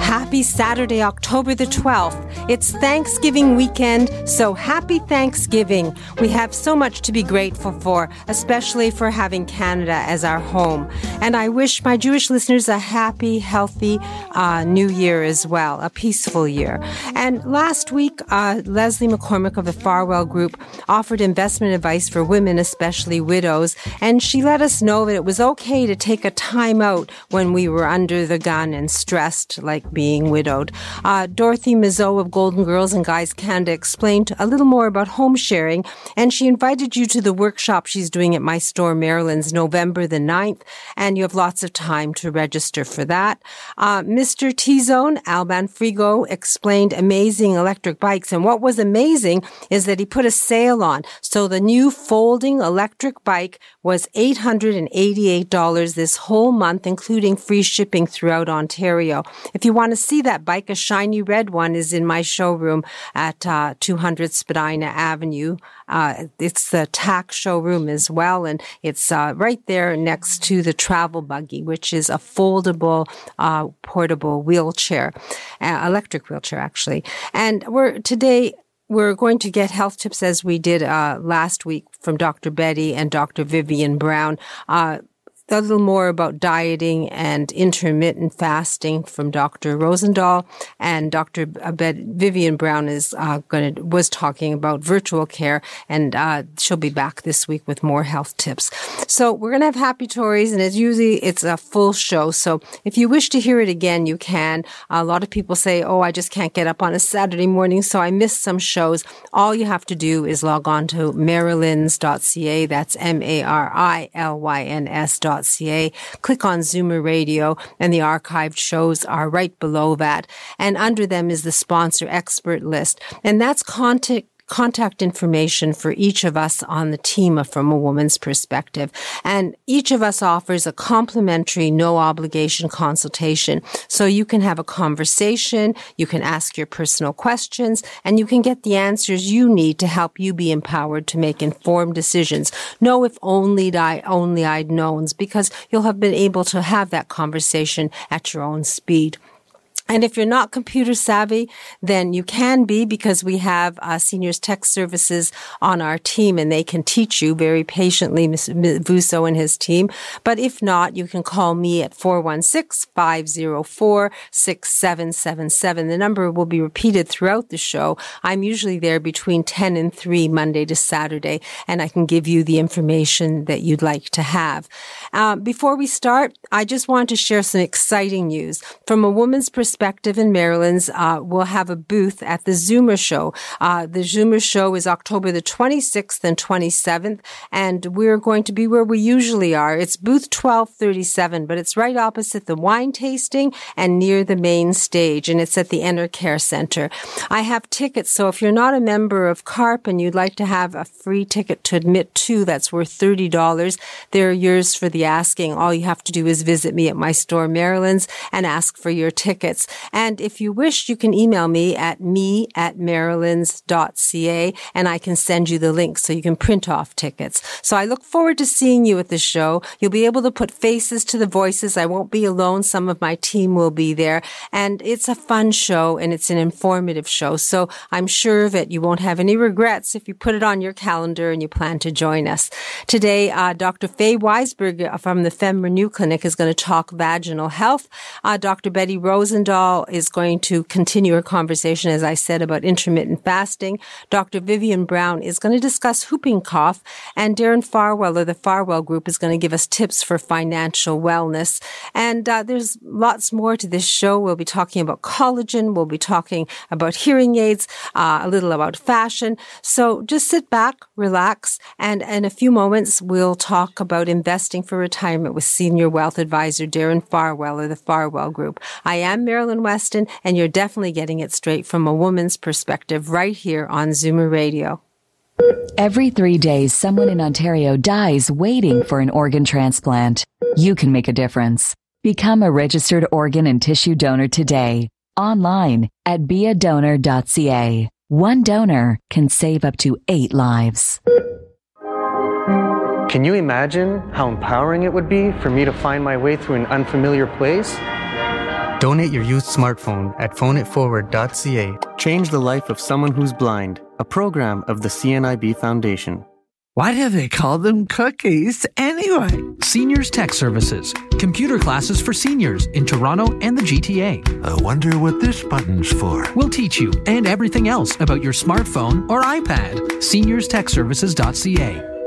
Happy Saturday, October the 12th. It's Thanksgiving weekend, so happy Thanksgiving. We have so much to be grateful for, especially for having Canada as our home. And I wish my Jewish listeners a happy, healthy uh, new year as well, a peaceful year. And last week, uh, Leslie McCormick of the Farwell Group offered investment advice for women, especially widows, and she let us know that it was okay to take a time out when we were under the gun and stressed like being widowed. Uh, Dorothy Mizeau of Golden Girls and Guys Canada explained a little more about home sharing, and she invited you to the workshop she's doing at my store, Marilyn's, November the 9th, and you have lots of time to register for that. Uh, Mr. T-Zone, Alban Frigo, explained amazing electric bikes, and what was amazing is that he put a sale on. So the new folding electric bike was $888 this whole month, including free shipping throughout Ontario. If you want to see that bike, a shiny red one is in my showroom at uh, 200 Spadina Avenue. Uh, it's the TAC showroom as well, and it's uh, right there next to the travel buggy, which is a foldable, uh, portable wheelchair, uh, electric wheelchair actually. And we're today we're going to get health tips as we did uh, last week from Dr. Betty and Dr. Vivian Brown. Uh, a little more about dieting and intermittent fasting from Dr. Rosendahl and Dr. Vivian Brown is uh, going to was talking about virtual care, and uh, she'll be back this week with more health tips. So we're going to have happy Tories and as usually it's a full show. So if you wish to hear it again, you can. A lot of people say, "Oh, I just can't get up on a Saturday morning, so I missed some shows." All you have to do is log on to marilyns.ca. That's M A R I L Y N S dot ca. Click on Zoomer Radio and the archived shows are right below that. And under them is the sponsor expert list. And that's contact contact information for each of us on the team from a woman's perspective. And each of us offers a complimentary, no obligation consultation. So you can have a conversation, you can ask your personal questions, and you can get the answers you need to help you be empowered to make informed decisions. No if only I only I'd knowns because you'll have been able to have that conversation at your own speed. And if you're not computer savvy, then you can be because we have uh, seniors tech services on our team and they can teach you very patiently, Mr. Vuso and his team. But if not, you can call me at 416-504-6777. The number will be repeated throughout the show. I'm usually there between 10 and 3 Monday to Saturday and I can give you the information that you'd like to have. Uh, before we start, I just want to share some exciting news from a woman's perspective in Marilyn's uh, will have a booth at the Zoomer Show. Uh, the Zoomer Show is October the 26th and 27th, and we're going to be where we usually are. It's booth 1237, but it's right opposite the wine tasting and near the main stage, and it's at the Enercare Center. I have tickets, so if you're not a member of CARP and you'd like to have a free ticket to admit to that's worth $30, they're yours for the asking. All you have to do is visit me at my store, Marilyn's, and ask for your tickets. And if you wish, you can email me at me at marilyns.ca and I can send you the link so you can print off tickets. So I look forward to seeing you at the show. You'll be able to put faces to the voices. I won't be alone. Some of my team will be there and it's a fun show and it's an informative show. So I'm sure that you won't have any regrets if you put it on your calendar and you plan to join us. Today, uh, Dr. Faye Weisberg from the Fem Renew Clinic is going to talk vaginal health. Uh, Dr. Betty Rosendahl is going to continue her conversation, as I said, about intermittent fasting. Dr. Vivian Brown is going to discuss whooping cough, and Darren Farwell of the Farwell Group is going to give us tips for financial wellness. And uh, there's lots more to this show. We'll be talking about collagen. We'll be talking about hearing aids, uh, a little about fashion. So just sit back, relax, and in a few moments, we'll talk about investing for retirement with Senior Wealth Advisor Darren Farwell of the Farwell Group. I am Marilyn Weston, and you're definitely getting it straight from a woman's perspective right here on Zoomer Radio. Every three days, someone in Ontario dies waiting for an organ transplant. You can make a difference. Become a registered organ and tissue donor today. Online at beadonor.ca. One donor can save up to eight lives. Can you imagine how empowering it would be for me to find my way through an unfamiliar place? Donate your used smartphone at phoneitforward.ca. Change the life of someone who's blind, a program of the CNIB Foundation. Why do they call them cookies anyway? Seniors Tech Services, computer classes for seniors in Toronto and the GTA. I wonder what this button's for. We'll teach you and everything else about your smartphone or iPad. SeniorsTechServices.ca.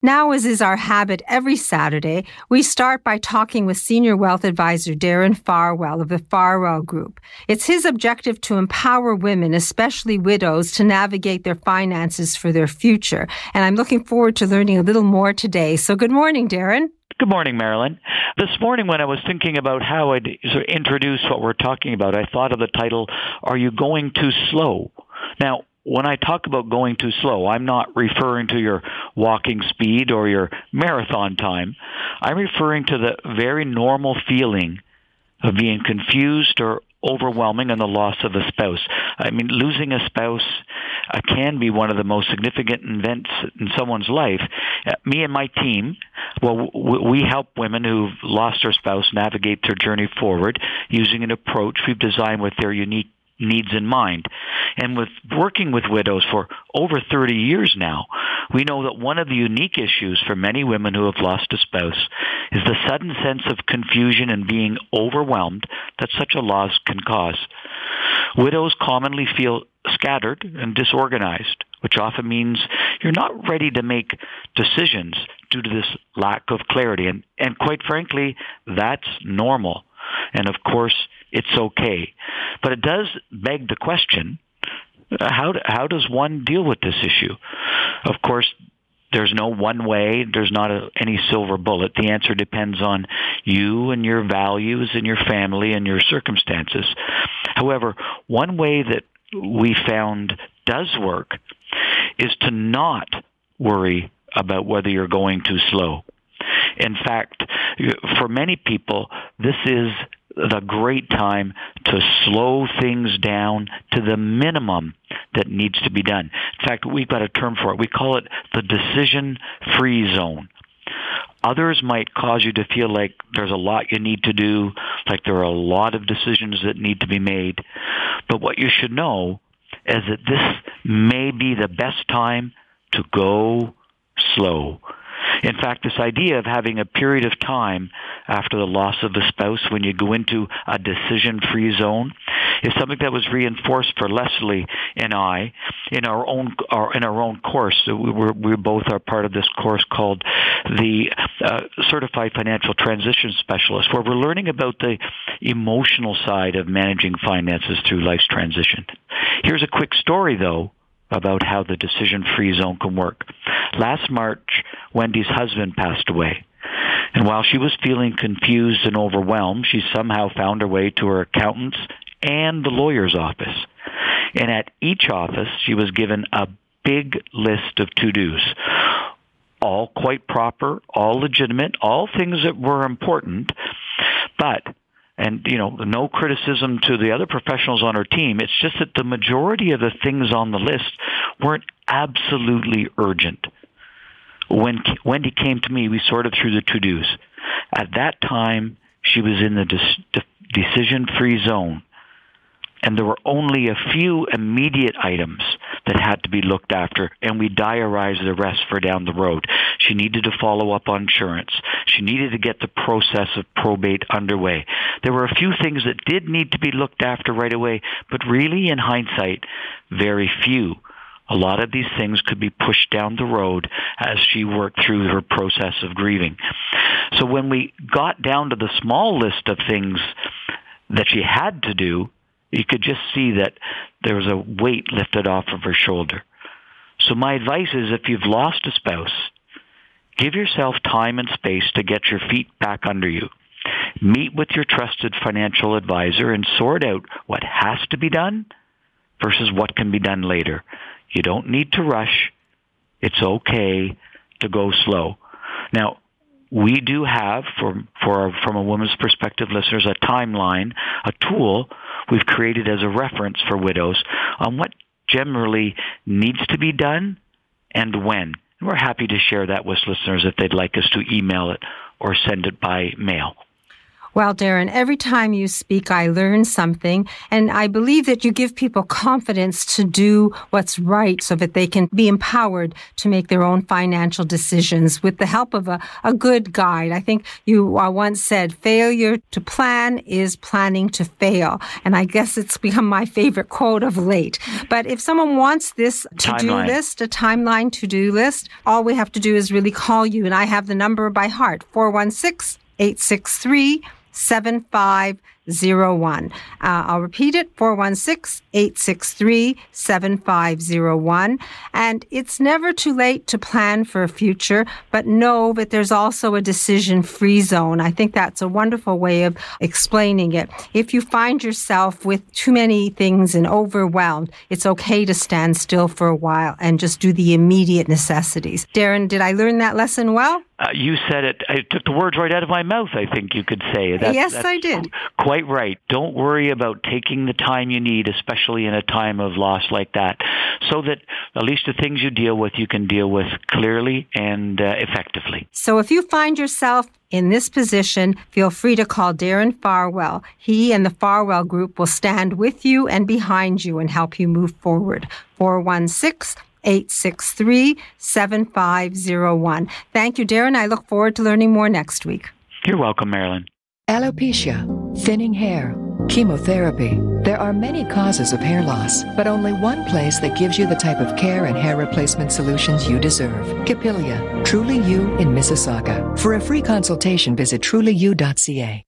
Now, as is our habit every Saturday, we start by talking with Senior Wealth Advisor Darren Farwell of the Farwell Group. It's his objective to empower women, especially widows, to navigate their finances for their future. And I'm looking forward to learning a little more today. So, good morning, Darren. Good morning, Marilyn. This morning, when I was thinking about how I'd introduce what we're talking about, I thought of the title, Are You Going Too Slow? Now, when I talk about going too slow, I'm not referring to your walking speed or your marathon time. I'm referring to the very normal feeling of being confused or overwhelming and the loss of a spouse. I mean, losing a spouse uh, can be one of the most significant events in someone's life. Uh, me and my team, well, w- we help women who've lost their spouse navigate their journey forward using an approach we've designed with their unique needs in mind. And with working with widows for over 30 years now, we know that one of the unique issues for many women who have lost a spouse is the sudden sense of confusion and being overwhelmed that such a loss can cause. Widows commonly feel scattered and disorganized, which often means you're not ready to make decisions due to this lack of clarity. And, and quite frankly, that's normal. And of course, it's okay. But it does beg the question, uh, how, how does one deal with this issue? Of course, there's no one way. There's not a, any silver bullet. The answer depends on you and your values and your family and your circumstances. However, one way that we found does work is to not worry about whether you're going too slow. In fact, for many people, this is the great time to slow things down to the minimum that needs to be done. In fact, we've got a term for it. We call it the decision free zone. Others might cause you to feel like there's a lot you need to do, like there are a lot of decisions that need to be made. But what you should know is that this may be the best time to go slow. In fact, this idea of having a period of time after the loss of the spouse when you go into a decision-free zone is something that was reinforced for Leslie and I in our own our, in our own course. We we both are part of this course called the uh, Certified Financial Transition Specialist, where we're learning about the emotional side of managing finances through life's transition. Here's a quick story, though, about how the decision free zone can work. Last March, Wendy's husband passed away. And while she was feeling confused and overwhelmed, she somehow found her way to her accountant's and the lawyer's office. And at each office, she was given a big list of to-dos. All quite proper, all legitimate, all things that were important, but and you know no criticism to the other professionals on her team. It's just that the majority of the things on the list weren't absolutely urgent. When wendy came to me we sorted through the to-dos. At that time she was in the decision free zone and there were only a few immediate items that had to be looked after, and we diarized the rest for down the road. She needed to follow up on insurance. She needed to get the process of probate underway. There were a few things that did need to be looked after right away, but really, in hindsight, very few. A lot of these things could be pushed down the road as she worked through her process of grieving. So when we got down to the small list of things that she had to do, you could just see that there was a weight lifted off of her shoulder. So my advice is if you've lost a spouse, give yourself time and space to get your feet back under you. Meet with your trusted financial advisor and sort out what has to be done versus what can be done later. You don't need to rush. It's okay to go slow. Now, we do have, for, for from a woman's perspective, listeners, a timeline, a tool we've created as a reference for widows on what generally needs to be done and when. And we're happy to share that with listeners if they'd like us to email it or send it by mail. Well, Darren, every time you speak, I learn something. And I believe that you give people confidence to do what's right so that they can be empowered to make their own financial decisions with the help of a, a good guide. I think you uh, once said, failure to plan is planning to fail. And I guess it's become my favorite quote of late. But if someone wants this to do list, a timeline to do list, all we have to do is really call you. And I have the number by heart 416 863 757 7501. Uh, I'll repeat it 416 863 7501. And it's never too late to plan for a future, but know that there's also a decision free zone. I think that's a wonderful way of explaining it. If you find yourself with too many things and overwhelmed, it's okay to stand still for a while and just do the immediate necessities. Darren, did I learn that lesson well? Uh, you said it. I took the words right out of my mouth. I think you could say that. yes, I did. Quite right. Don't worry about taking the time you need, especially in a time of loss like that, so that at least the things you deal with, you can deal with clearly and uh, effectively. So, if you find yourself in this position, feel free to call Darren Farwell. He and the Farwell Group will stand with you and behind you and help you move forward. 416 863 7501. Thank you, Darren. I look forward to learning more next week. You're welcome, Marilyn. Alopecia, thinning hair, chemotherapy. There are many causes of hair loss, but only one place that gives you the type of care and hair replacement solutions you deserve. Capilia, Truly You in Mississauga. For a free consultation, visit trulyu.ca.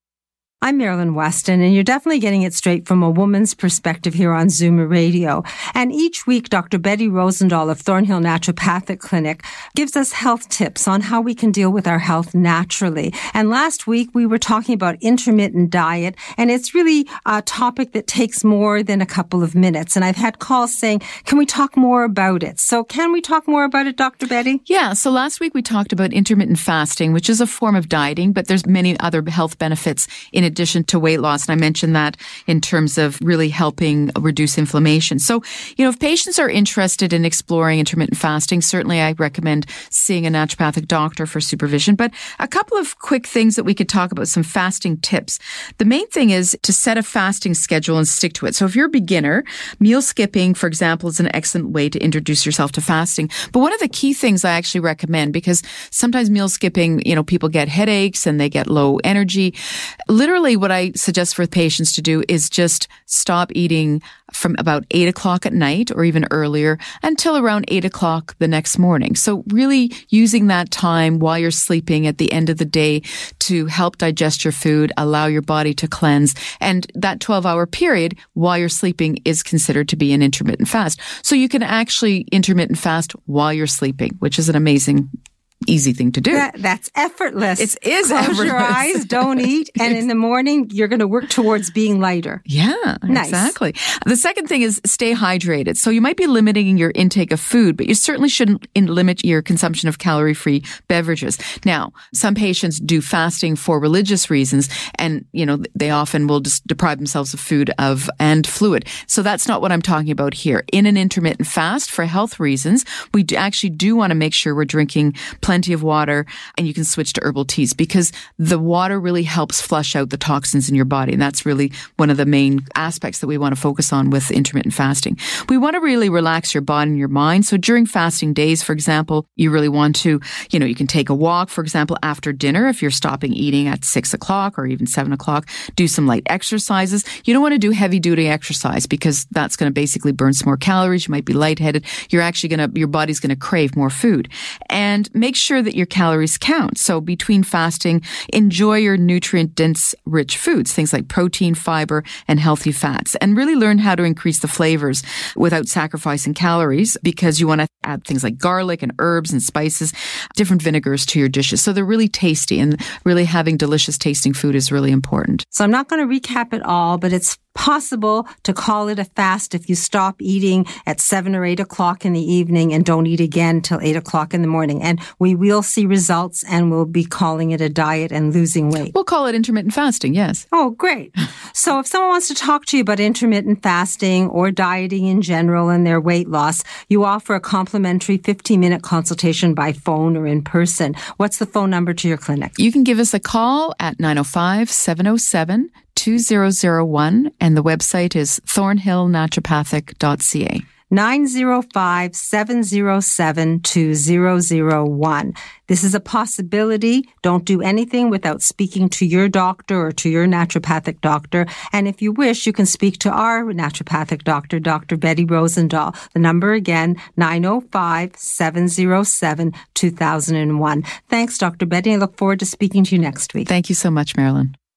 I'm Marilyn Weston, and you're definitely getting it straight from a woman's perspective here on Zoomer Radio. And each week, Dr. Betty Rosendahl of Thornhill Naturopathic Clinic gives us health tips on how we can deal with our health naturally. And last week, we were talking about intermittent diet, and it's really a topic that takes more than a couple of minutes. And I've had calls saying, can we talk more about it? So can we talk more about it, Dr. Betty? Yeah. So last week, we talked about intermittent fasting, which is a form of dieting, but there's many other health benefits in addition to weight loss. And I mentioned that in terms of really helping reduce inflammation. So, you know, if patients are interested in exploring intermittent fasting, certainly I recommend seeing a naturopathic doctor for supervision. But a couple of quick things that we could talk about, some fasting tips. The main thing is to set a fasting schedule and stick to it. So if you're a beginner, meal skipping, for example, is an excellent way to introduce yourself to fasting. But one of the key things I actually recommend, because sometimes meal skipping, you know, people get headaches and they get low energy. Literally Generally, what I suggest for patients to do is just stop eating from about eight o'clock at night or even earlier until around eight o'clock the next morning. So really using that time while you're sleeping at the end of the day to help digest your food, allow your body to cleanse. And that 12 hour period while you're sleeping is considered to be an intermittent fast. So you can actually intermittent fast while you're sleeping, which is an amazing easy thing to do. That, that's effortless. It is Close effortless. your eyes, don't eat, and in the morning you're going to work towards being lighter. Yeah, nice. exactly. The second thing is stay hydrated. So you might be limiting your intake of food, but you certainly shouldn't limit your consumption of calorie-free beverages. Now, some patients do fasting for religious reasons, and you know they often will just deprive themselves of food of and fluid. So that's not what I'm talking about here. In an intermittent fast for health reasons, we actually do want to make sure we're drinking plenty plenty of water, and you can switch to herbal teas because the water really helps flush out the toxins in your body. And that's really one of the main aspects that we want to focus on with intermittent fasting. We want to really relax your body and your mind. So during fasting days, for example, you really want to, you know, you can take a walk, for example, after dinner if you're stopping eating at six o'clock or even seven o'clock, do some light exercises. You don't want to do heavy duty exercise because that's going to basically burn some more calories. You might be lightheaded. You're actually going to, your body's going to crave more food and make sure that your calories count. So between fasting, enjoy your nutrient dense rich foods, things like protein, fiber, and healthy fats, and really learn how to increase the flavors without sacrificing calories because you want to add things like garlic and herbs and spices, different vinegars to your dishes. So they're really tasty and really having delicious tasting food is really important. So I'm not going to recap it all, but it's possible to call it a fast if you stop eating at seven or eight o'clock in the evening and don't eat again till eight o'clock in the morning. And we will see results and we'll be calling it a diet and losing weight. We'll call it intermittent fasting, yes. Oh, great. so if someone wants to talk to you about intermittent fasting or dieting in general and their weight loss, you offer a complimentary 15 minute consultation by phone or in person. What's the phone number to your clinic? You can give us a call at 905 707 2001, and the website is thornhillnaturopathic.ca. 905 707 2001. This is a possibility. Don't do anything without speaking to your doctor or to your naturopathic doctor. And if you wish, you can speak to our naturopathic doctor, Dr. Betty Rosendahl. The number again, 905 707 2001. Thanks, Dr. Betty. I look forward to speaking to you next week. Thank you so much, Marilyn.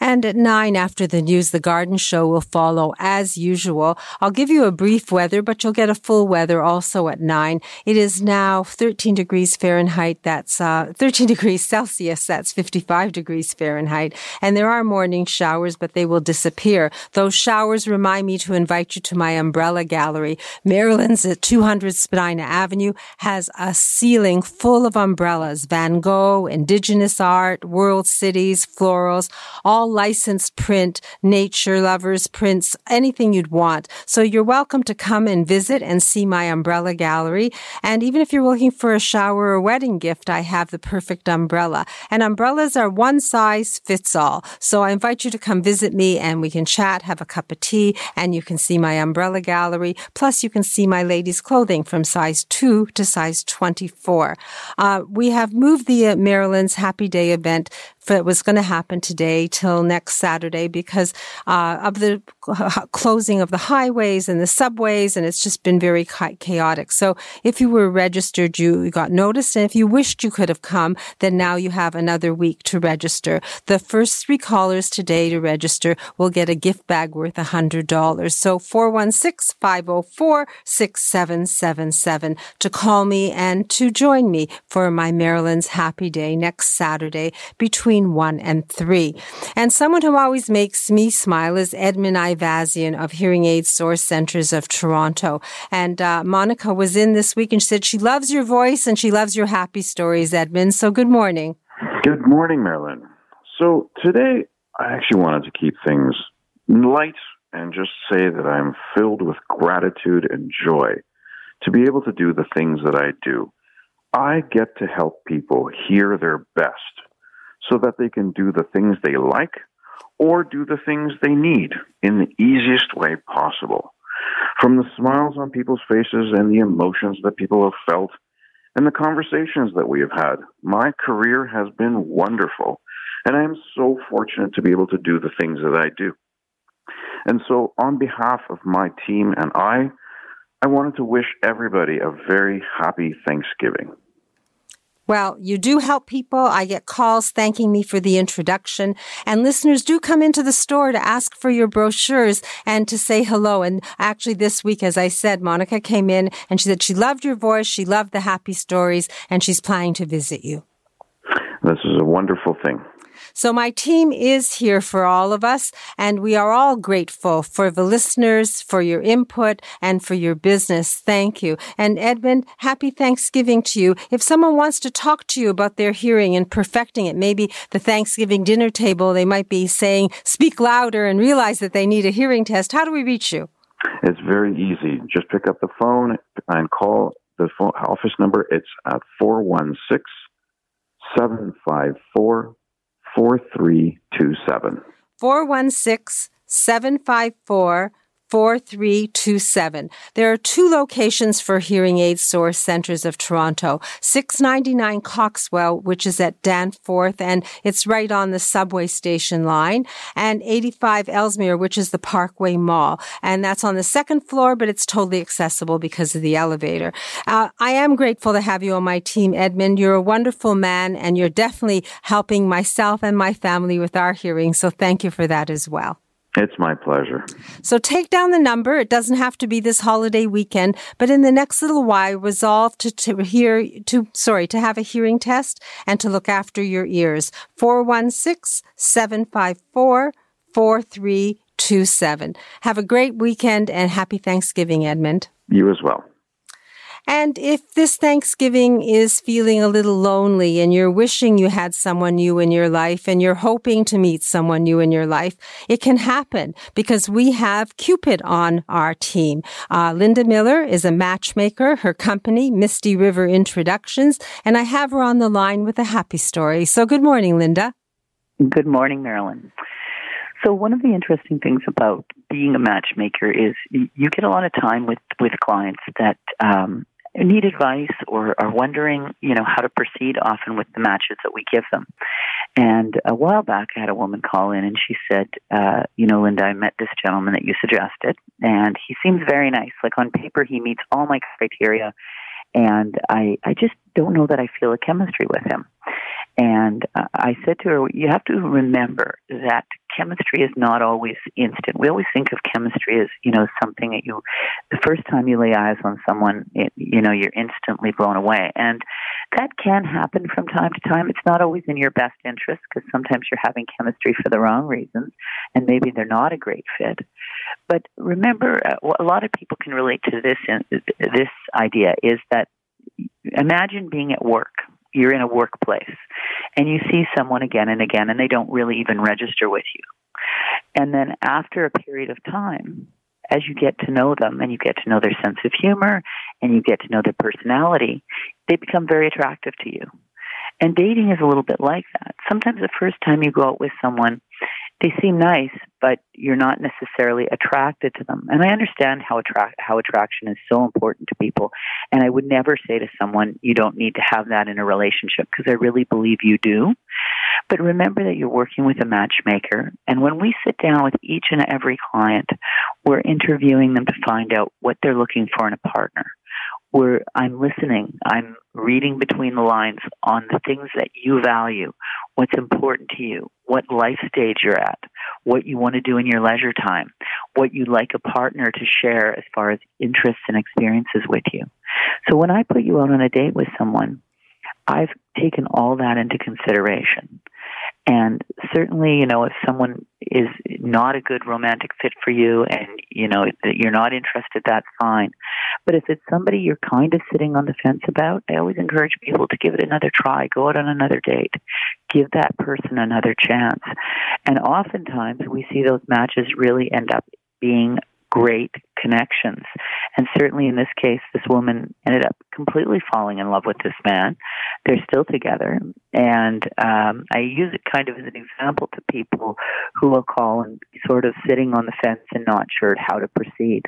And at nine after the news, the garden show will follow as usual. I'll give you a brief weather, but you'll get a full weather also at nine. It is now 13 degrees Fahrenheit. That's uh, 13 degrees Celsius. That's 55 degrees Fahrenheit. And there are morning showers, but they will disappear. Those showers remind me to invite you to my umbrella gallery. Marilyn's at 200 Spadina Avenue has a ceiling full of umbrellas. Van Gogh, indigenous art, world cities, florals, all licensed print, nature lovers prints, anything you'd want. So you're welcome to come and visit and see my umbrella gallery. And even if you're looking for a shower or wedding gift, I have the perfect umbrella. And umbrellas are one size fits all. So I invite you to come visit me and we can chat, have a cup of tea, and you can see my umbrella gallery. Plus you can see my ladies clothing from size two to size 24. Uh, we have moved the uh, Marilyn's Happy Day event that was going to happen today till next Saturday because uh, of the closing of the highways and the subways, and it's just been very chaotic. So if you were registered, you got noticed, and if you wished you could have come, then now you have another week to register. The first three callers today to register will get a gift bag worth a hundred dollars. So 416-504-6777 to call me and to join me for my Marilyn's Happy Day next Saturday between between one and three. And someone who always makes me smile is Edmund Ivazian of Hearing Aid Source Centers of Toronto. And uh, Monica was in this week and she said she loves your voice and she loves your happy stories, Edmund. So good morning. Good morning, Marilyn. So today I actually wanted to keep things light and just say that I'm filled with gratitude and joy to be able to do the things that I do. I get to help people hear their best so that they can do the things they like or do the things they need in the easiest way possible. From the smiles on people's faces and the emotions that people have felt and the conversations that we have had, my career has been wonderful. And I am so fortunate to be able to do the things that I do. And so, on behalf of my team and I, I wanted to wish everybody a very happy Thanksgiving. Well, you do help people. I get calls thanking me for the introduction and listeners do come into the store to ask for your brochures and to say hello. And actually this week, as I said, Monica came in and she said she loved your voice. She loved the happy stories and she's planning to visit you. This is a wonderful thing. So my team is here for all of us and we are all grateful for the listeners, for your input and for your business. Thank you. And Edmund, happy Thanksgiving to you. If someone wants to talk to you about their hearing and perfecting it, maybe the Thanksgiving dinner table, they might be saying, speak louder and realize that they need a hearing test. How do we reach you? It's very easy. Just pick up the phone and call the phone office number. It's uh, at 416 754 4327. 416 754 4327. There are two locations for hearing aid source centers of Toronto. 699 Coxwell, which is at Danforth, and it's right on the subway station line, and 85 Ellesmere, which is the Parkway Mall. And that's on the second floor, but it's totally accessible because of the elevator. Uh, I am grateful to have you on my team, Edmund. You're a wonderful man, and you're definitely helping myself and my family with our hearing. So thank you for that as well. It's my pleasure. So take down the number. It doesn't have to be this holiday weekend, but in the next little while, resolve to, to hear, to, sorry, to have a hearing test and to look after your ears. 416-754-4327. Have a great weekend and happy Thanksgiving, Edmund. You as well. And if this Thanksgiving is feeling a little lonely and you're wishing you had someone new in your life and you're hoping to meet someone new in your life, it can happen because we have Cupid on our team. Uh, Linda Miller is a matchmaker, her company, Misty River Introductions, and I have her on the line with a happy story. So good morning, Linda. Good morning, Marilyn. So one of the interesting things about being a matchmaker is you get a lot of time with with clients that um, need advice or are wondering, you know, how to proceed often with the matches that we give them. And a while back, I had a woman call in and she said, uh, you know, Linda, I met this gentleman that you suggested and he seems very nice. Like on paper, he meets all my criteria and I, I just don't know that I feel a chemistry with him. And uh, I said to her, you have to remember that chemistry is not always instant. We always think of chemistry as, you know, something that you, the first time you lay eyes on someone, it, you know, you're instantly blown away. And that can happen from time to time. It's not always in your best interest because sometimes you're having chemistry for the wrong reasons and maybe they're not a great fit. But remember, uh, a lot of people can relate to this, this idea is that imagine being at work you're in a workplace and you see someone again and again and they don't really even register with you. And then after a period of time, as you get to know them and you get to know their sense of humor and you get to know their personality, they become very attractive to you. And dating is a little bit like that. Sometimes the first time you go out with someone, they seem nice, but you're not necessarily attracted to them. And I understand how attract how attraction is so important to people. And I would never say to someone, you don't need to have that in a relationship because I really believe you do. But remember that you're working with a matchmaker. And when we sit down with each and every client, we're interviewing them to find out what they're looking for in a partner where I'm listening, I'm reading between the lines on the things that you value, what's important to you, what life stage you're at, what you want to do in your leisure time, what you'd like a partner to share as far as interests and experiences with you. So when I put you out on a date with someone, I've taken all that into consideration. And certainly, you know, if someone is not a good romantic fit for you and, you know, you're not interested, that's fine. But if it's somebody you're kind of sitting on the fence about, I always encourage people to give it another try, go out on another date, give that person another chance. And oftentimes we see those matches really end up being great connections. And certainly in this case, this woman ended up completely falling in love with this man. They're still together. And um, I use it kind of as an example to people who will call and sort of sitting on the fence and not sure how to proceed.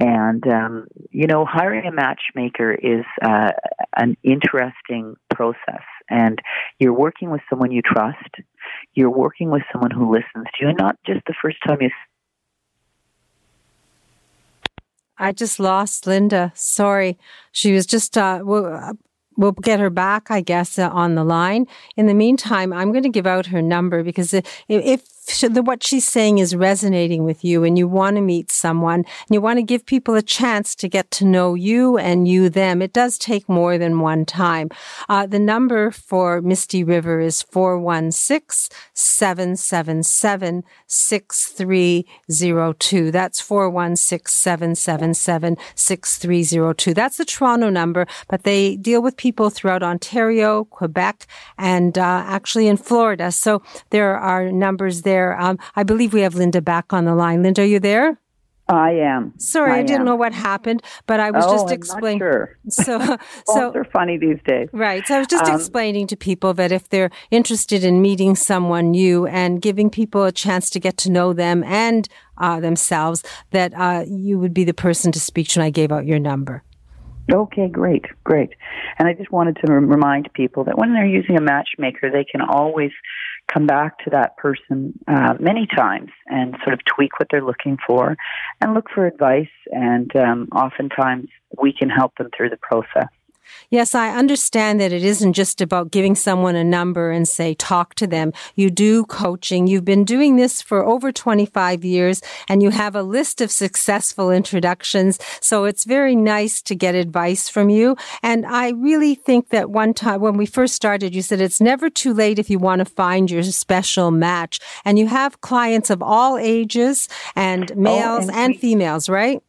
And, um, you know, hiring a matchmaker is uh, an interesting process. And you're working with someone you trust. You're working with someone who listens to you, and not just the first time you I just lost Linda. Sorry. She was just, uh, we'll get her back, I guess, uh, on the line. In the meantime, I'm going to give out her number because if, if the, what she's saying is resonating with you and you want to meet someone and you want to give people a chance to get to know you and you them, it does take more than one time. Uh, the number for Misty River is 416-777-6302. That's 416-777-6302. That's the Toronto number, but they deal with people throughout Ontario, Quebec, and uh, actually in Florida. So there are numbers there there. Um, I believe we have Linda back on the line. Linda, are you there? I am. Sorry, I, I didn't am. know what happened, but I was oh, just explaining. Sure. So, so they're funny these days, right? So I was just Um, explaining to people that if they're interested in meeting someone new and giving people a chance to get to know them and uh, themselves, that uh, you would be the person to speak to. And I gave out your number. Okay, great, great. And I just wanted to remind people that when they're using a matchmaker, they can always come back to that person uh, many times and sort of tweak what they're looking for and look for advice. And um, oftentimes we can help them through the process. Yes, I understand that it isn't just about giving someone a number and say, talk to them. You do coaching. You've been doing this for over 25 years and you have a list of successful introductions. So it's very nice to get advice from you. And I really think that one time when we first started, you said it's never too late if you want to find your special match. And you have clients of all ages and oh, males and and females, right?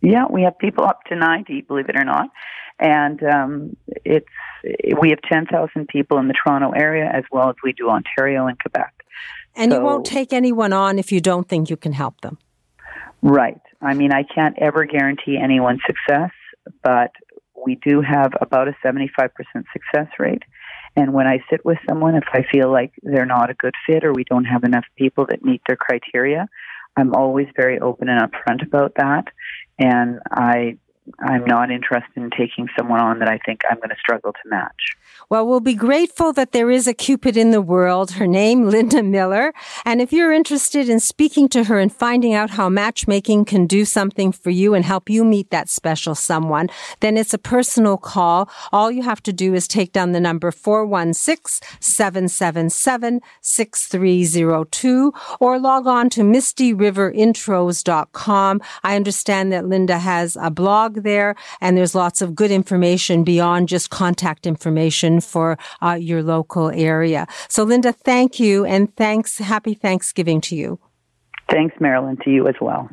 Yeah, we have people up to 90, believe it or not. And um, it's we have 10,000 people in the Toronto area as well as we do Ontario and Quebec. And you won't take anyone on if you don't think you can help them. Right. I mean, I can't ever guarantee anyone success, but we do have about a 75% success rate. And when I sit with someone, if I feel like they're not a good fit or we don't have enough people that meet their criteria, I'm always very open and upfront about that. And I, I'm not interested in taking someone on that I think I'm going to struggle to match. Well, we'll be grateful that there is a Cupid in the world. Her name, Linda Miller. And if you're interested in speaking to her and finding out how matchmaking can do something for you and help you meet that special someone, then it's a personal call. All you have to do is take down the number 416-777-6302 or log on to mistyriverinTros.com. I understand that Linda has a blog there and there's lots of good information beyond just contact information for uh, your local area. So Linda, thank you and thanks. Happy Thanksgiving to you. Thanks, Marilyn, to you as well.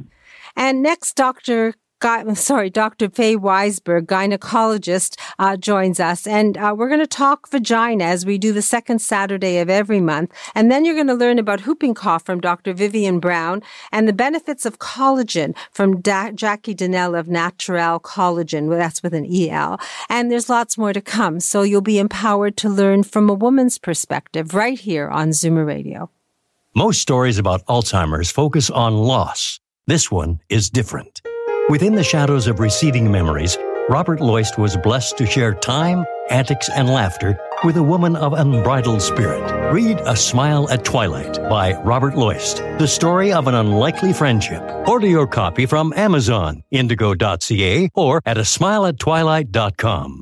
And next, Dr. Guy, sorry, Dr. Faye Weisberg, gynecologist, uh, joins us. And uh, we're going to talk vagina as we do the second Saturday of every month. And then you're going to learn about whooping cough from Dr. Vivian Brown and the benefits of collagen from da- Jackie Donnell of Natural Collagen. Well, that's with an EL. And there's lots more to come. So you'll be empowered to learn from a woman's perspective right here on Zoomer Radio. Most stories about Alzheimer's focus on loss. This one is different. Within the shadows of receding memories, Robert Loist was blessed to share time, antics, and laughter with a woman of unbridled spirit. Read A Smile at Twilight by Robert Loist, the story of an unlikely friendship. Order your copy from Amazon, indigo.ca, or at asmileattwilight.com.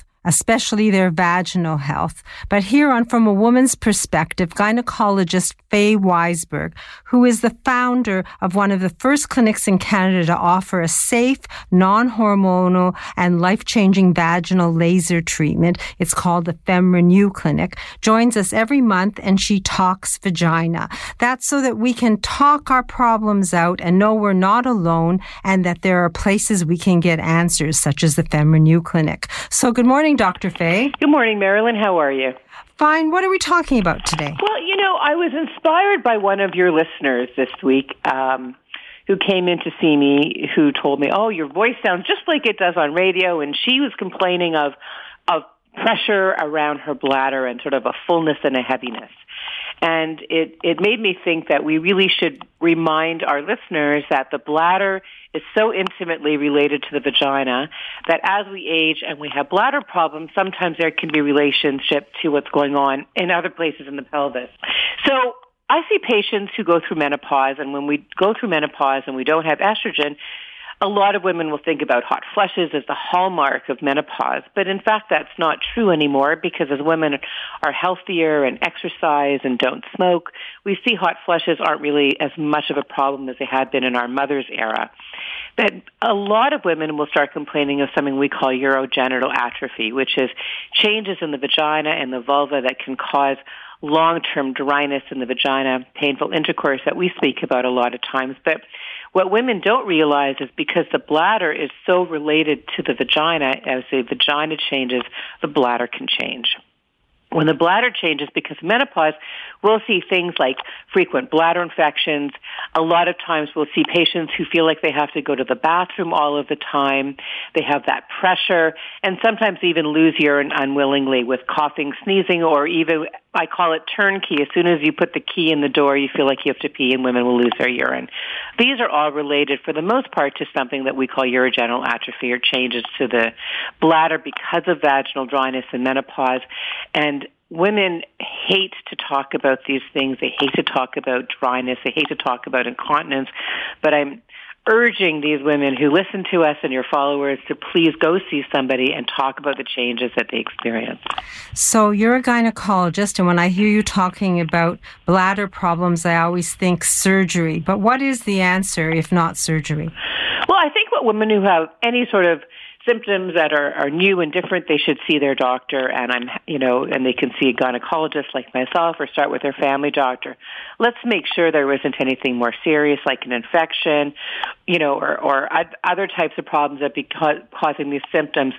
especially their vaginal health. But here on From a Woman's Perspective, gynecologist Faye Weisberg, who is the founder of one of the first clinics in Canada to offer a safe, non-hormonal and life-changing vaginal laser treatment. It's called the FemRenew Clinic, joins us every month and she talks vagina. That's so that we can talk our problems out and know we're not alone and that there are places we can get answers, such as the FemRenew Clinic. So good morning, Dr. Faye. Good morning, Marilyn. How are you? Fine. What are we talking about today? Well, you know, I was inspired by one of your listeners this week um, who came in to see me who told me, "Oh, your voice sounds just like it does on radio," and she was complaining of of pressure around her bladder and sort of a fullness and a heaviness. And it, it made me think that we really should remind our listeners that the bladder is so intimately related to the vagina that as we age and we have bladder problems, sometimes there can be relationship to what's going on in other places in the pelvis. So I see patients who go through menopause, and when we go through menopause and we don't have estrogen, a lot of women will think about hot flushes as the hallmark of menopause, but in fact that's not true anymore because as women are healthier and exercise and don't smoke, we see hot flushes aren't really as much of a problem as they had been in our mother's era. But a lot of women will start complaining of something we call urogenital atrophy, which is changes in the vagina and the vulva that can cause long-term dryness in the vagina, painful intercourse that we speak about a lot of times. But what women don't realize is because the bladder is so related to the vagina, as the vagina changes, the bladder can change. When the bladder changes because of menopause, we'll see things like frequent bladder infections. A lot of times we'll see patients who feel like they have to go to the bathroom all of the time. They have that pressure and sometimes even lose urine unwillingly with coughing, sneezing, or even I call it turnkey. As soon as you put the key in the door, you feel like you have to pee and women will lose their urine. These are all related for the most part to something that we call urogenital atrophy or changes to the bladder because of vaginal dryness and menopause. And women hate to talk about these things. They hate to talk about dryness. They hate to talk about incontinence. But I'm urging these women who listen to us and your followers to please go see somebody and talk about the changes that they experience. So you're a gynecologist, and when I hear you talking about bladder problems, I always think surgery. But what is the answer if not surgery? Well, I think what women who have any sort of symptoms that are, are new and different, they should see their doctor and I'm, you know, and they can see a gynecologist like myself or start with their family doctor. Let's make sure there isn't anything more serious like an infection, you know, or, or other types of problems that be ca- causing these symptoms.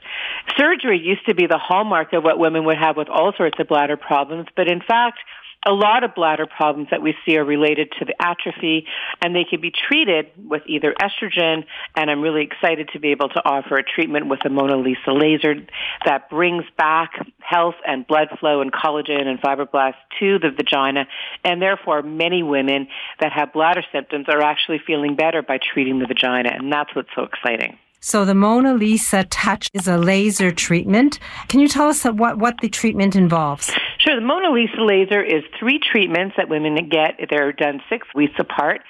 Surgery used to be the hallmark of what women would have with all sorts of bladder problems, but in fact, a lot of bladder problems that we see are related to the atrophy and they can be treated with either estrogen and I'm really excited to be able to offer a treatment with a Mona Lisa laser that brings back health and blood flow and collagen and fibroblasts to the vagina and therefore many women that have bladder symptoms are actually feeling better by treating the vagina and that's what's so exciting. So the Mona Lisa Touch is a laser treatment. Can you tell us what, what the treatment involves? Sure. The Mona Lisa laser is three treatments that women get. They're done six weeks apart.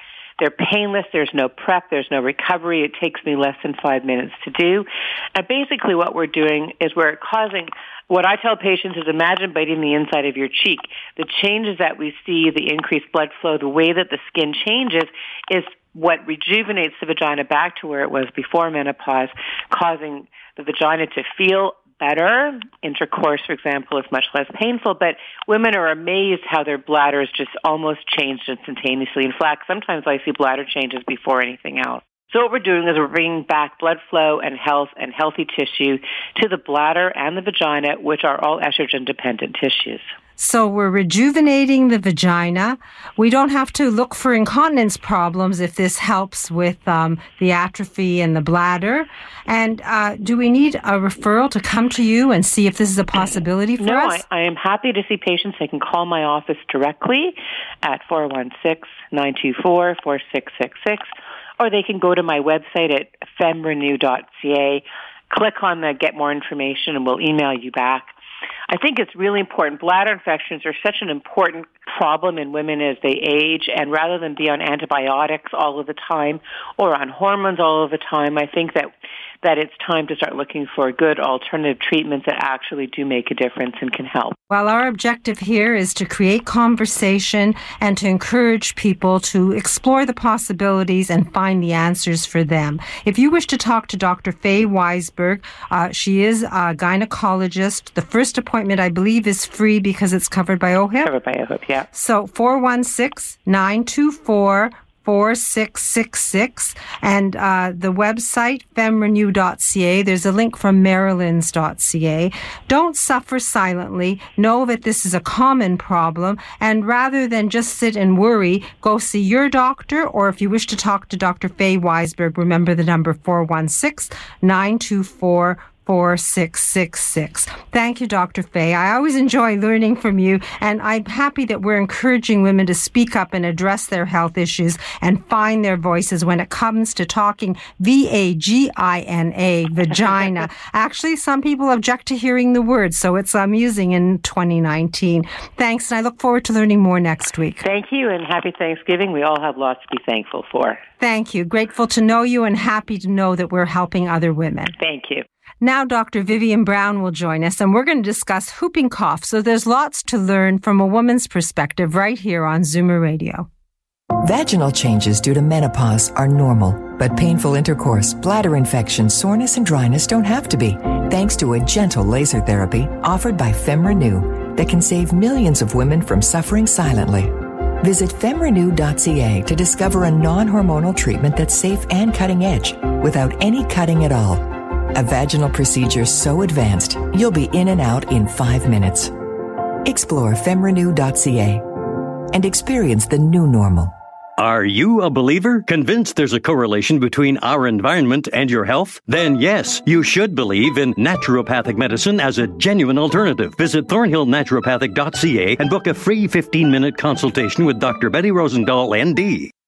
They're painless. There's no prep. There's no recovery. It takes me less than five minutes to do. And basically what we're doing is we're causing what I tell patients is imagine biting the inside of your cheek. The changes that we see, the increased blood flow, the way that the skin changes is what rejuvenates the vagina back to where it was before menopause, causing the vagina to feel better. Intercourse, for example, is much less painful, but women are amazed how their bladders just almost changed instantaneously. In fact, sometimes I see bladder changes before anything else. So what we're doing is we're bringing back blood flow and health and healthy tissue to the bladder and the vagina, which are all estrogen dependent tissues. So we're rejuvenating the vagina. We don't have to look for incontinence problems if this helps with um, the atrophy and the bladder. And uh, do we need a referral to come to you and see if this is a possibility for no, us? No, I, I am happy to see patients. They can call my office directly at 416-924-4666 or they can go to my website at femrenew.ca, click on the get more information and we'll email you back. I think it's really important. Bladder infections are such an important problem in women as they age, and rather than be on antibiotics all of the time or on hormones all of the time, I think that that it's time to start looking for good alternative treatments that actually do make a difference and can help. Well, our objective here is to create conversation and to encourage people to explore the possibilities and find the answers for them. If you wish to talk to Dr. Faye Weisberg, uh, she is a gynecologist. The first appointment, I believe, is free because it's covered by OHIP. Covered by OHIP, yeah. So 416 924 4666 and uh, the website femrenew.ca there's a link from marilyns.ca don't suffer silently. Know that this is a common problem. And rather than just sit and worry go see your doctor or if you wish to talk to dr faye weisberg remember the number 416 924 4666. Thank you, Dr. Faye. I always enjoy learning from you, and I'm happy that we're encouraging women to speak up and address their health issues and find their voices when it comes to talking V A G I N A, vagina. Actually, some people object to hearing the word, so it's amusing in 2019. Thanks, and I look forward to learning more next week. Thank you, and happy Thanksgiving. We all have lots to be thankful for. Thank you. Grateful to know you and happy to know that we're helping other women. Thank you. Now, Dr. Vivian Brown will join us, and we're going to discuss whooping cough. So there's lots to learn from a woman's perspective right here on Zoomer Radio. Vaginal changes due to menopause are normal, but painful intercourse, bladder infection, soreness, and dryness don't have to be, thanks to a gentle laser therapy offered by FemRenew that can save millions of women from suffering silently. Visit femrenew.ca to discover a non hormonal treatment that's safe and cutting edge without any cutting at all. A vaginal procedure so advanced, you'll be in and out in five minutes. Explore femrenew.ca and experience the new normal. Are you a believer? Convinced there's a correlation between our environment and your health? Then yes, you should believe in naturopathic medicine as a genuine alternative. Visit thornhillnaturopathic.ca and book a free 15 minute consultation with Dr. Betty Rosendahl, ND.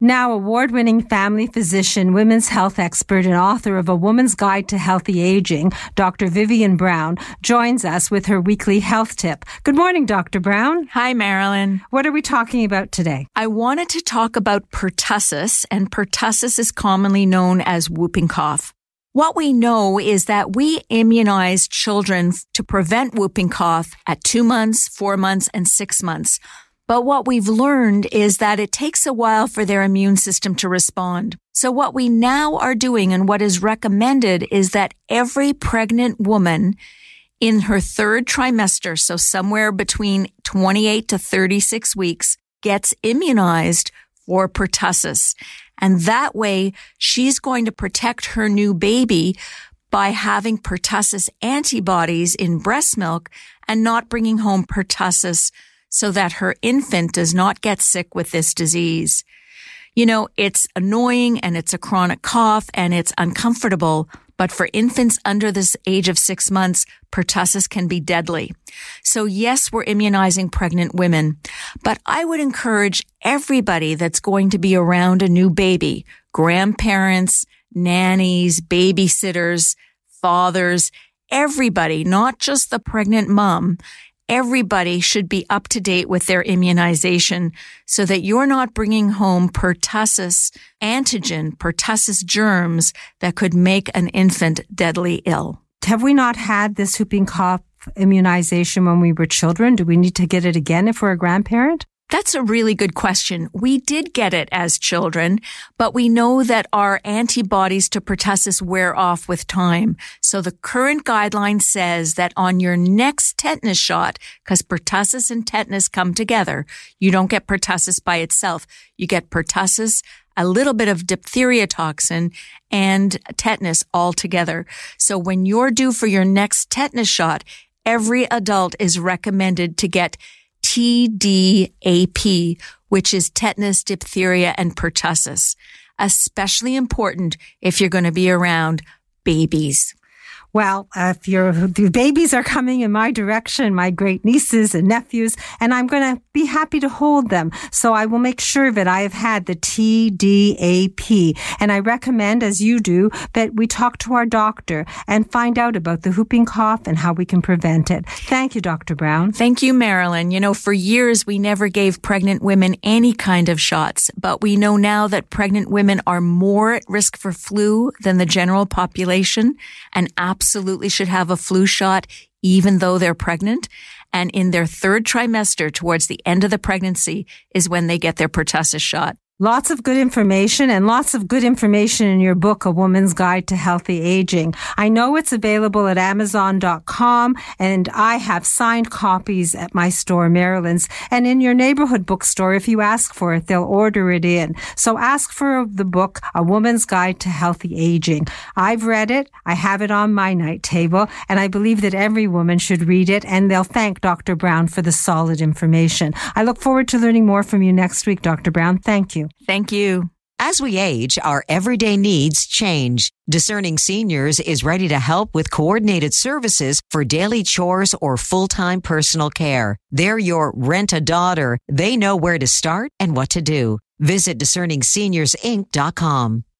Now, award winning family physician, women's health expert, and author of A Woman's Guide to Healthy Aging, Dr. Vivian Brown, joins us with her weekly health tip. Good morning, Dr. Brown. Hi, Marilyn. What are we talking about today? I wanted to talk about pertussis, and pertussis is commonly known as whooping cough. What we know is that we immunize children to prevent whooping cough at two months, four months, and six months. But what we've learned is that it takes a while for their immune system to respond. So what we now are doing and what is recommended is that every pregnant woman in her third trimester, so somewhere between 28 to 36 weeks, gets immunized for pertussis. And that way she's going to protect her new baby by having pertussis antibodies in breast milk and not bringing home pertussis so that her infant does not get sick with this disease. You know, it's annoying and it's a chronic cough and it's uncomfortable, but for infants under this age of six months, pertussis can be deadly. So yes, we're immunizing pregnant women, but I would encourage everybody that's going to be around a new baby, grandparents, nannies, babysitters, fathers, everybody, not just the pregnant mom, everybody should be up to date with their immunization so that you're not bringing home pertussis antigen, pertussis germs that could make an infant deadly ill. Have we not had this whooping cough immunization when we were children? Do we need to get it again if we're a grandparent? That's a really good question. We did get it as children, but we know that our antibodies to pertussis wear off with time. So the current guideline says that on your next tetanus shot, because pertussis and tetanus come together, you don't get pertussis by itself. You get pertussis, a little bit of diphtheria toxin and tetanus all together. So when you're due for your next tetanus shot, every adult is recommended to get TDAP, which is tetanus, diphtheria, and pertussis. Especially important if you're going to be around babies. Well, if your the babies are coming in my direction, my great nieces and nephews, and I'm going to be happy to hold them. So I will make sure that I have had the TDAP. And I recommend, as you do, that we talk to our doctor and find out about the whooping cough and how we can prevent it. Thank you, Dr. Brown. Thank you, Marilyn. You know, for years we never gave pregnant women any kind of shots, but we know now that pregnant women are more at risk for flu than the general population and absolutely should have a flu shot even though they're pregnant. And in their third trimester, towards the end of the pregnancy, is when they get their pertussis shot. Lots of good information and lots of good information in your book, A Woman's Guide to Healthy Aging. I know it's available at Amazon.com and I have signed copies at my store, Marilyn's, And in your neighborhood bookstore, if you ask for it, they'll order it in. So ask for the book, A Woman's Guide to Healthy Aging. I've read it. I have it on my night table and I believe that every woman should read it and they'll thank Dr. Brown for the solid information. I look forward to learning more from you next week, Dr. Brown. Thank you. Thank you. As we age, our everyday needs change. Discerning Seniors is ready to help with coordinated services for daily chores or full-time personal care. They're your rent a daughter. They know where to start and what to do. Visit discerningseniorsinc.com.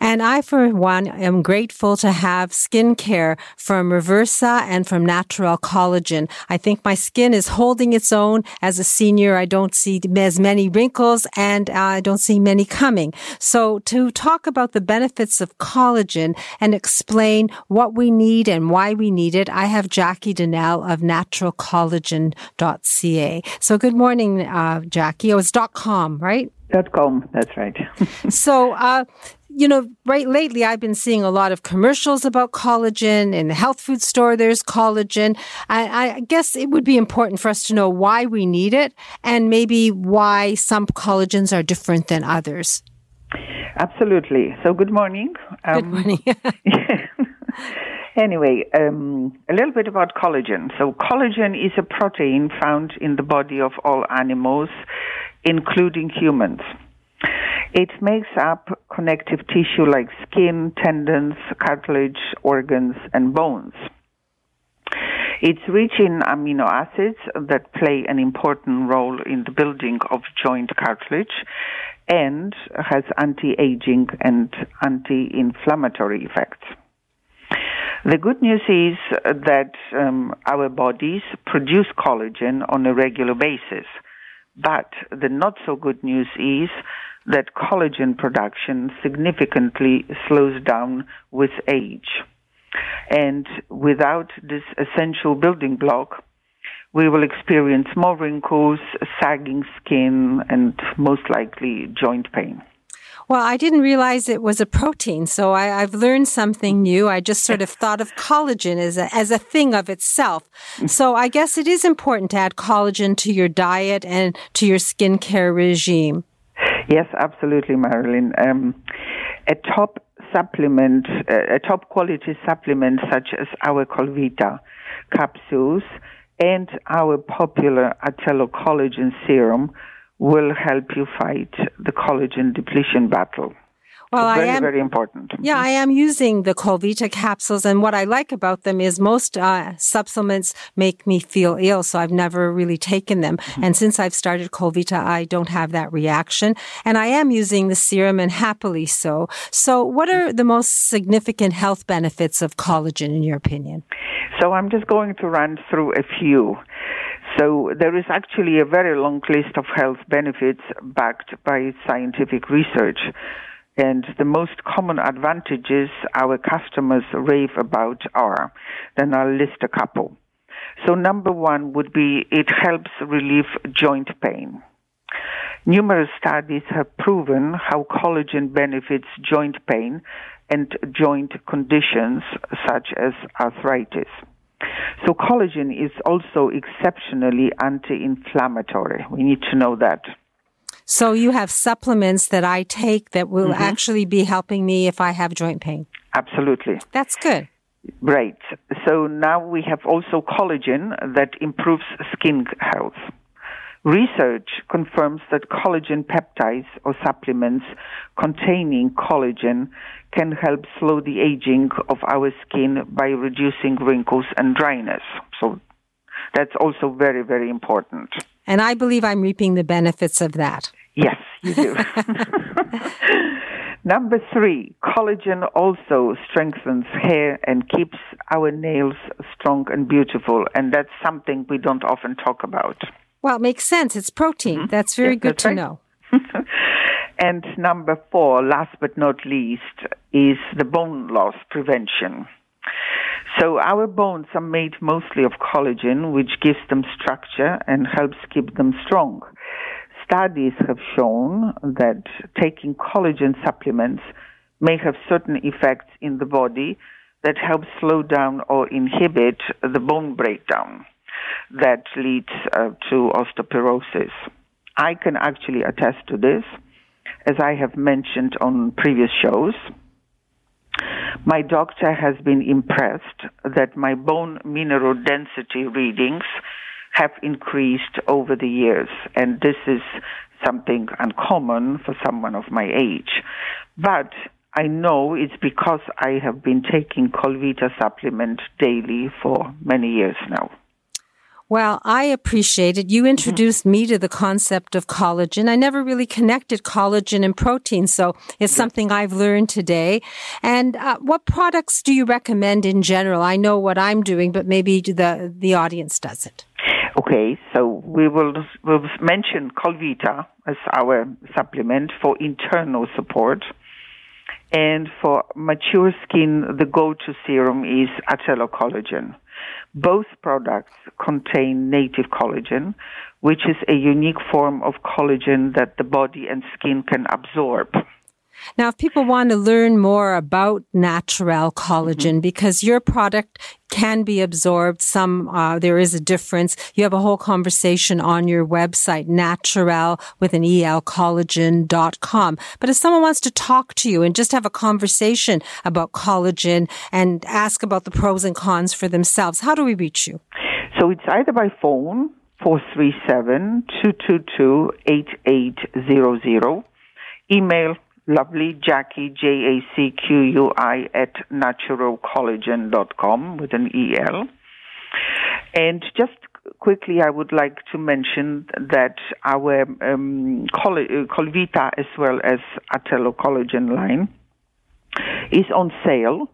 And I, for one, am grateful to have skincare from Reversa and from Natural Collagen. I think my skin is holding its own as a senior. I don't see as many wrinkles and I don't see many coming. So to talk about the benefits of collagen and explain what we need and why we need it, I have Jackie Donnell of naturalcollagen.ca. So good morning, uh, Jackie. Oh, it's .com, right? Dot .com, that's right. so, uh, you know, right lately I've been seeing a lot of commercials about collagen. In the health food store, there's collagen. I, I, guess it would be important for us to know why we need it and maybe why some collagens are different than others. Absolutely. So, good morning. Um, good morning. anyway, um, a little bit about collagen. So, collagen is a protein found in the body of all animals, including humans. It makes up connective tissue like skin, tendons, cartilage, organs, and bones. It's rich in amino acids that play an important role in the building of joint cartilage and has anti-aging and anti-inflammatory effects. The good news is that um, our bodies produce collagen on a regular basis. But the not so good news is that collagen production significantly slows down with age. And without this essential building block, we will experience more wrinkles, sagging skin, and most likely joint pain. Well, I didn't realize it was a protein, so I, have learned something new. I just sort of thought of collagen as a, as a thing of itself. So I guess it is important to add collagen to your diet and to your skincare regime. Yes, absolutely, Marilyn. Um, a top supplement, a top quality supplement such as our Colvita capsules and our popular Atello collagen serum will help you fight the collagen depletion battle. Well, very, I am very important. Yeah, I am using the Colvita capsules, and what I like about them is most uh, supplements make me feel ill, so I've never really taken them. Mm-hmm. And since I've started Colvita, I don't have that reaction, and I am using the serum, and happily so. So, what are the most significant health benefits of collagen, in your opinion? So, I'm just going to run through a few. So there is actually a very long list of health benefits backed by scientific research. And the most common advantages our customers rave about are, then I'll list a couple. So number one would be it helps relieve joint pain. Numerous studies have proven how collagen benefits joint pain and joint conditions such as arthritis. So collagen is also exceptionally anti-inflammatory. We need to know that. So you have supplements that I take that will mm-hmm. actually be helping me if I have joint pain. Absolutely. That's good. Right. So now we have also collagen that improves skin health. Research confirms that collagen peptides or supplements containing collagen can help slow the aging of our skin by reducing wrinkles and dryness. So that's also very, very important. And I believe I'm reaping the benefits of that. Yes, you do. Number three, collagen also strengthens hair and keeps our nails strong and beautiful. And that's something we don't often talk about. Well, it makes sense. It's protein. Mm-hmm. That's very good that's to right. know. And number four, last but not least, is the bone loss prevention. So our bones are made mostly of collagen, which gives them structure and helps keep them strong. Studies have shown that taking collagen supplements may have certain effects in the body that help slow down or inhibit the bone breakdown that leads uh, to osteoporosis. I can actually attest to this, as I have mentioned on previous shows. My doctor has been impressed that my bone mineral density readings have increased over the years, and this is something uncommon for someone of my age. But I know it's because I have been taking Colvita supplement daily for many years now. Well, I appreciate it. You introduced me to the concept of collagen. I never really connected collagen and protein, so it's something I've learned today. And uh, what products do you recommend in general? I know what I'm doing, but maybe the the audience doesn't. Okay, so we will we'll mention Colvita as our supplement for internal support. And for mature skin, the go-to serum is Atello Collagen. Both products contain native collagen, which is a unique form of collagen that the body and skin can absorb. Now, if people want to learn more about natural collagen, mm-hmm. because your product can be absorbed, some uh, there is a difference. You have a whole conversation on your website, natural with an el collagen.com. But if someone wants to talk to you and just have a conversation about collagen and ask about the pros and cons for themselves, how do we reach you? So it's either by phone, 437 222 8800, email lovely Jackie, J A C Q U I, at naturalcollagen.com with an EL. And just quickly, I would like to mention that our um, Colvita as well as Atello collagen line is on sale.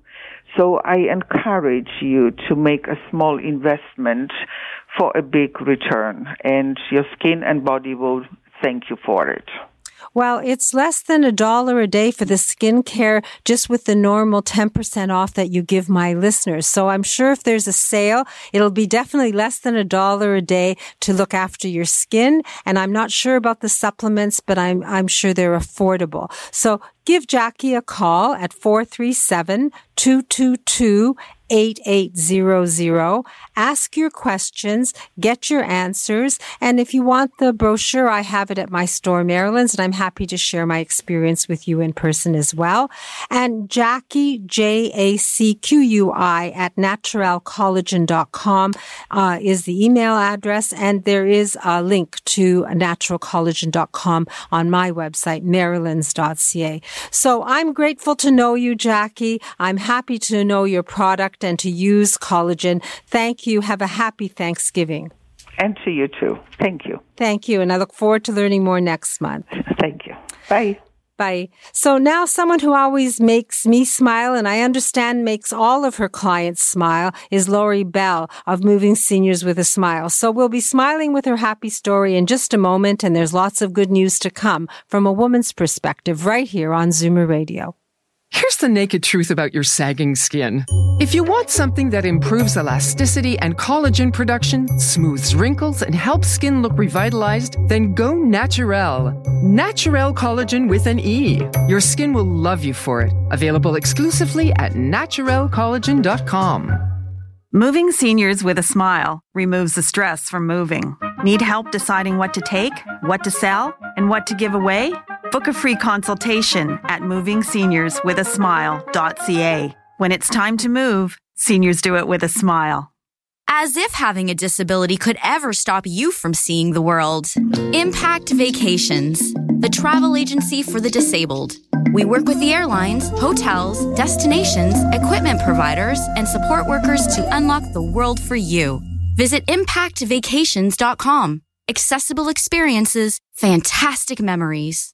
So I encourage you to make a small investment for a big return, and your skin and body will thank you for it. Well, it's less than a dollar a day for the skincare, just with the normal 10% off that you give my listeners. So I'm sure if there's a sale, it'll be definitely less than a dollar a day to look after your skin. And I'm not sure about the supplements, but I'm, I'm sure they're affordable. So give Jackie a call at 437 222 8800. Ask your questions, get your answers. And if you want the brochure, I have it at my store, Marilyn's, and I'm happy to share my experience with you in person as well. And Jackie, J-A-C-Q-U-I at naturalcollagen.com, uh, is the email address. And there is a link to naturalcollagen.com on my website, marilyns.ca. So I'm grateful to know you, Jackie. I'm happy to know your product and to use collagen. Thank you. Have a happy Thanksgiving. And to you too. Thank you. Thank you. And I look forward to learning more next month. Thank you. Bye. Bye. So now someone who always makes me smile and I understand makes all of her clients smile is Lori Bell of Moving Seniors with a Smile. So we'll be smiling with her happy story in just a moment and there's lots of good news to come from a woman's perspective right here on Zoomer Radio. Here's the naked truth about your sagging skin. If you want something that improves elasticity and collagen production, smooths wrinkles, and helps skin look revitalized, then go Naturel. Naturel collagen with an E. Your skin will love you for it. Available exclusively at naturalcollagen.com. Moving seniors with a smile removes the stress from moving. Need help deciding what to take, what to sell, and what to give away? Book a free consultation at movingseniorswithasmile.ca. When it's time to move, seniors do it with a smile. As if having a disability could ever stop you from seeing the world. Impact Vacations, the travel agency for the disabled. We work with the airlines, hotels, destinations, equipment providers, and support workers to unlock the world for you. Visit impactvacations.com. Accessible experiences, fantastic memories.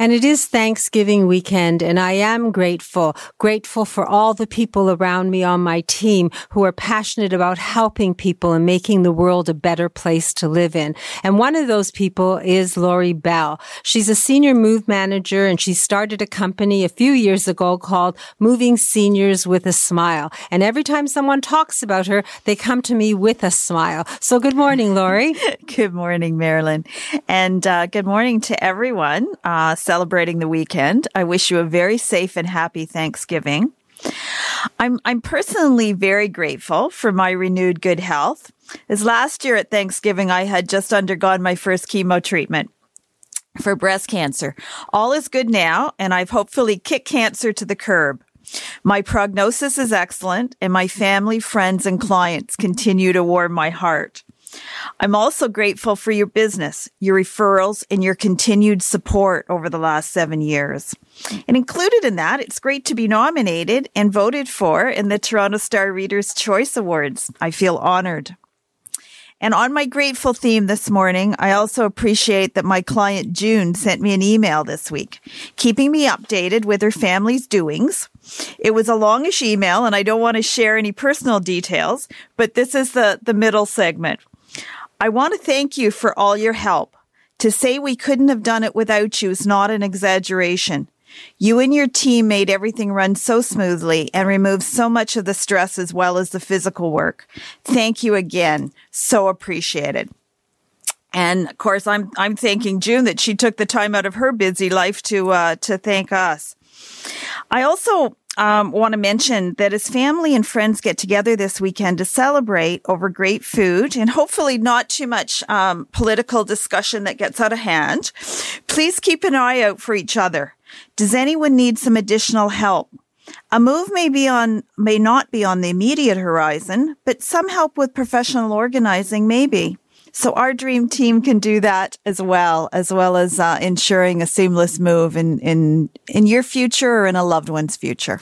And it is Thanksgiving weekend, and I am grateful, grateful for all the people around me on my team who are passionate about helping people and making the world a better place to live in. And one of those people is Lori Bell. She's a senior move manager, and she started a company a few years ago called Moving Seniors with a Smile. And every time someone talks about her, they come to me with a smile. So good morning, Lori. good morning, Marilyn. And uh, good morning to everyone. Uh, celebrating the weekend. I wish you a very safe and happy Thanksgiving. I'm, I'm personally very grateful for my renewed good health. As last year at Thanksgiving, I had just undergone my first chemo treatment for breast cancer. All is good now, and I've hopefully kicked cancer to the curb. My prognosis is excellent, and my family, friends, and clients continue to warm my heart. I'm also grateful for your business, your referrals, and your continued support over the last seven years. And included in that, it's great to be nominated and voted for in the Toronto Star Readers' Choice Awards. I feel honored. And on my grateful theme this morning, I also appreciate that my client June sent me an email this week, keeping me updated with her family's doings. It was a longish email and I don't want to share any personal details, but this is the, the middle segment. I want to thank you for all your help. To say we couldn't have done it without you is not an exaggeration. You and your team made everything run so smoothly and removed so much of the stress as well as the physical work. Thank you again. So appreciated. And of course, I'm I'm thanking June that she took the time out of her busy life to uh, to thank us. I also um, want to mention that as family and friends get together this weekend to celebrate over great food and hopefully not too much um, political discussion that gets out of hand, please keep an eye out for each other. Does anyone need some additional help? A move may be on, may not be on the immediate horizon, but some help with professional organizing may be. So our dream team can do that as well, as well as uh, ensuring a seamless move in, in, in your future or in a loved one's future.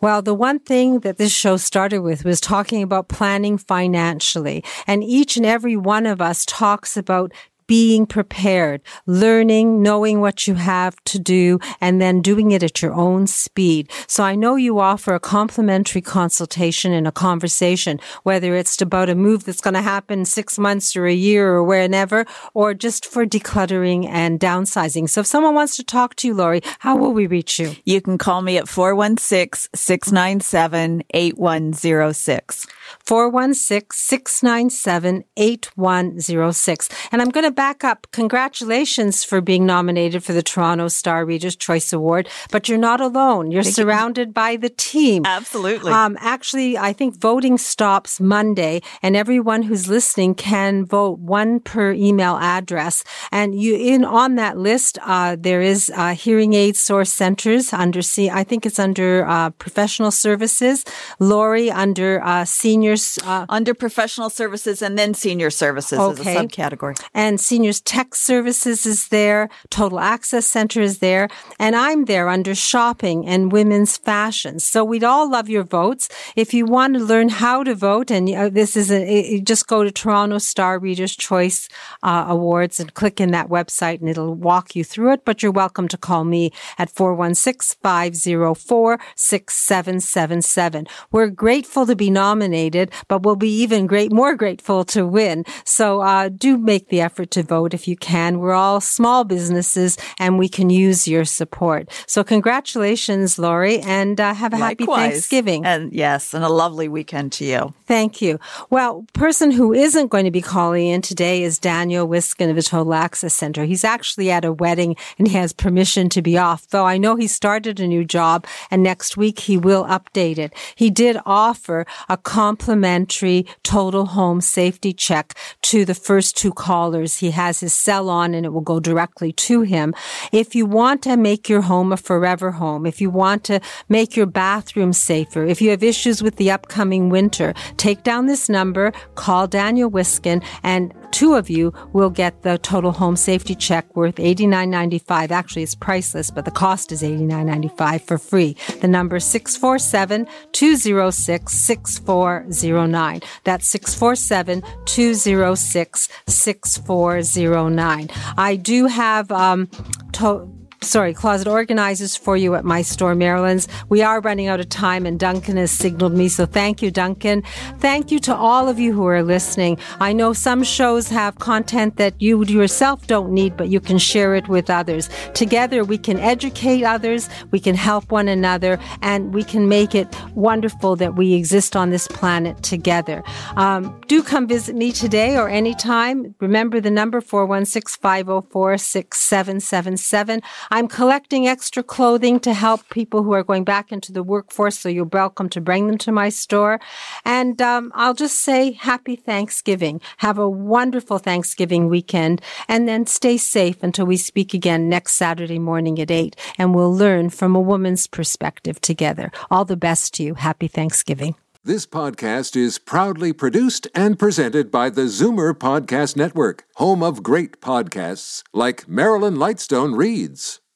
Well, the one thing that this show started with was talking about planning financially. And each and every one of us talks about being prepared, learning, knowing what you have to do, and then doing it at your own speed. So I know you offer a complimentary consultation and a conversation, whether it's about a move that's going to happen six months or a year or whenever, or just for decluttering and downsizing. So if someone wants to talk to you, Lori, how will we reach you? You can call me at 416-697-8106. 416-697-8106. And I'm going to back up. Congratulations for being nominated for the Toronto Star Readers Choice Award, but you're not alone. You're Thank surrounded you. by the team. Absolutely. Um, actually, I think voting stops Monday and everyone who's listening can vote one per email address. And you, in on that list, uh, there is, uh, hearing aid source centers under C, I think it's under, uh, professional services. Lori under, uh, seniors, uh, under professional services and then senior services okay. as a subcategory. And Seniors Tech Services is there. Total Access Center is there. And I'm there under shopping and women's fashion. So we'd all love your votes. If you want to learn how to vote, and uh, this is a, just go to Toronto Star Readers Choice uh, Awards and click in that website and it'll walk you through it. But you're welcome to call me at 416-504-6777. We're grateful to be nominated, but we'll be even great, more grateful to win. So, uh, do make the effort to vote if you can. We're all small businesses and we can use your support. So congratulations, Lori, and uh, have a Likewise. happy Thanksgiving. And yes, and a lovely weekend to you. Thank you. Well, person who isn't going to be calling in today is Daniel Wiskin of the Total Access Center. He's actually at a wedding and he has permission to be off, though I know he started a new job and next week he will update it. He did offer a complimentary total home safety check to the first two callers. He has his cell on and it will go directly to him. If you want to make your home a forever home, if you want to make your bathroom safer, if you have issues with the upcoming winter, take down this number, call Daniel Wiskin, and two of you will get the total home safety check worth $89.95. Actually, it's priceless, but the cost is $89.95 for free. The number is 647-206-6409. That's 647-206-6409. I do have, um, to- sorry, closet organizers for you at my store, Marilyn's. We are running out of time, and Duncan has signaled me, so thank you, Duncan. Thank you to all of you who are listening. I know some shows have content that you yourself don't need, but you can share it with others. Together, we can educate others, we can help one another, and we can make it wonderful that we exist on this planet together. Um, do come visit me today or anytime. Remember the number 416 504 6777. I'm collecting extra clothing to help people who are going back into the workforce, so you're welcome to bring them to my store. And um, I'll just say happy Thanksgiving. Have a wonderful Thanksgiving weekend, and then stay safe until we speak again next Saturday morning at 8, and we'll learn from a woman's perspective together. All the best to you. Happy Thanksgiving. This podcast is proudly produced and presented by the Zoomer Podcast Network, home of great podcasts like Marilyn Lightstone Reads.